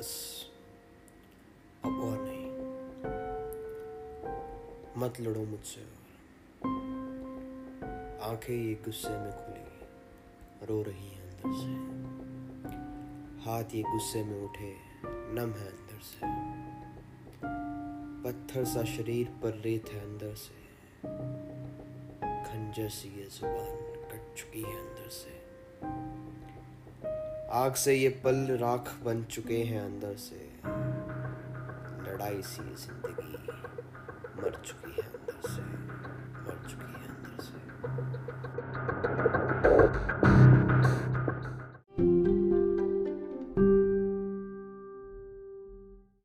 बस अब और नहीं। मत लड़ो मुझसे। आँखें ये गुस्से में खुली, रो रही हैं अंदर से। हाथ ये गुस्से में उठे, नम है अंदर से। पत्थर सा शरीर पर रेत है अंदर से। खंजर सी ये ज़ुबान कट चुकी है अंदर से। आग से ये पल राख बन चुके हैं अंदर से। लड़ाई सी ज़िंदगी मर चुकी है अंदर से, मर चुकी है अंदर से।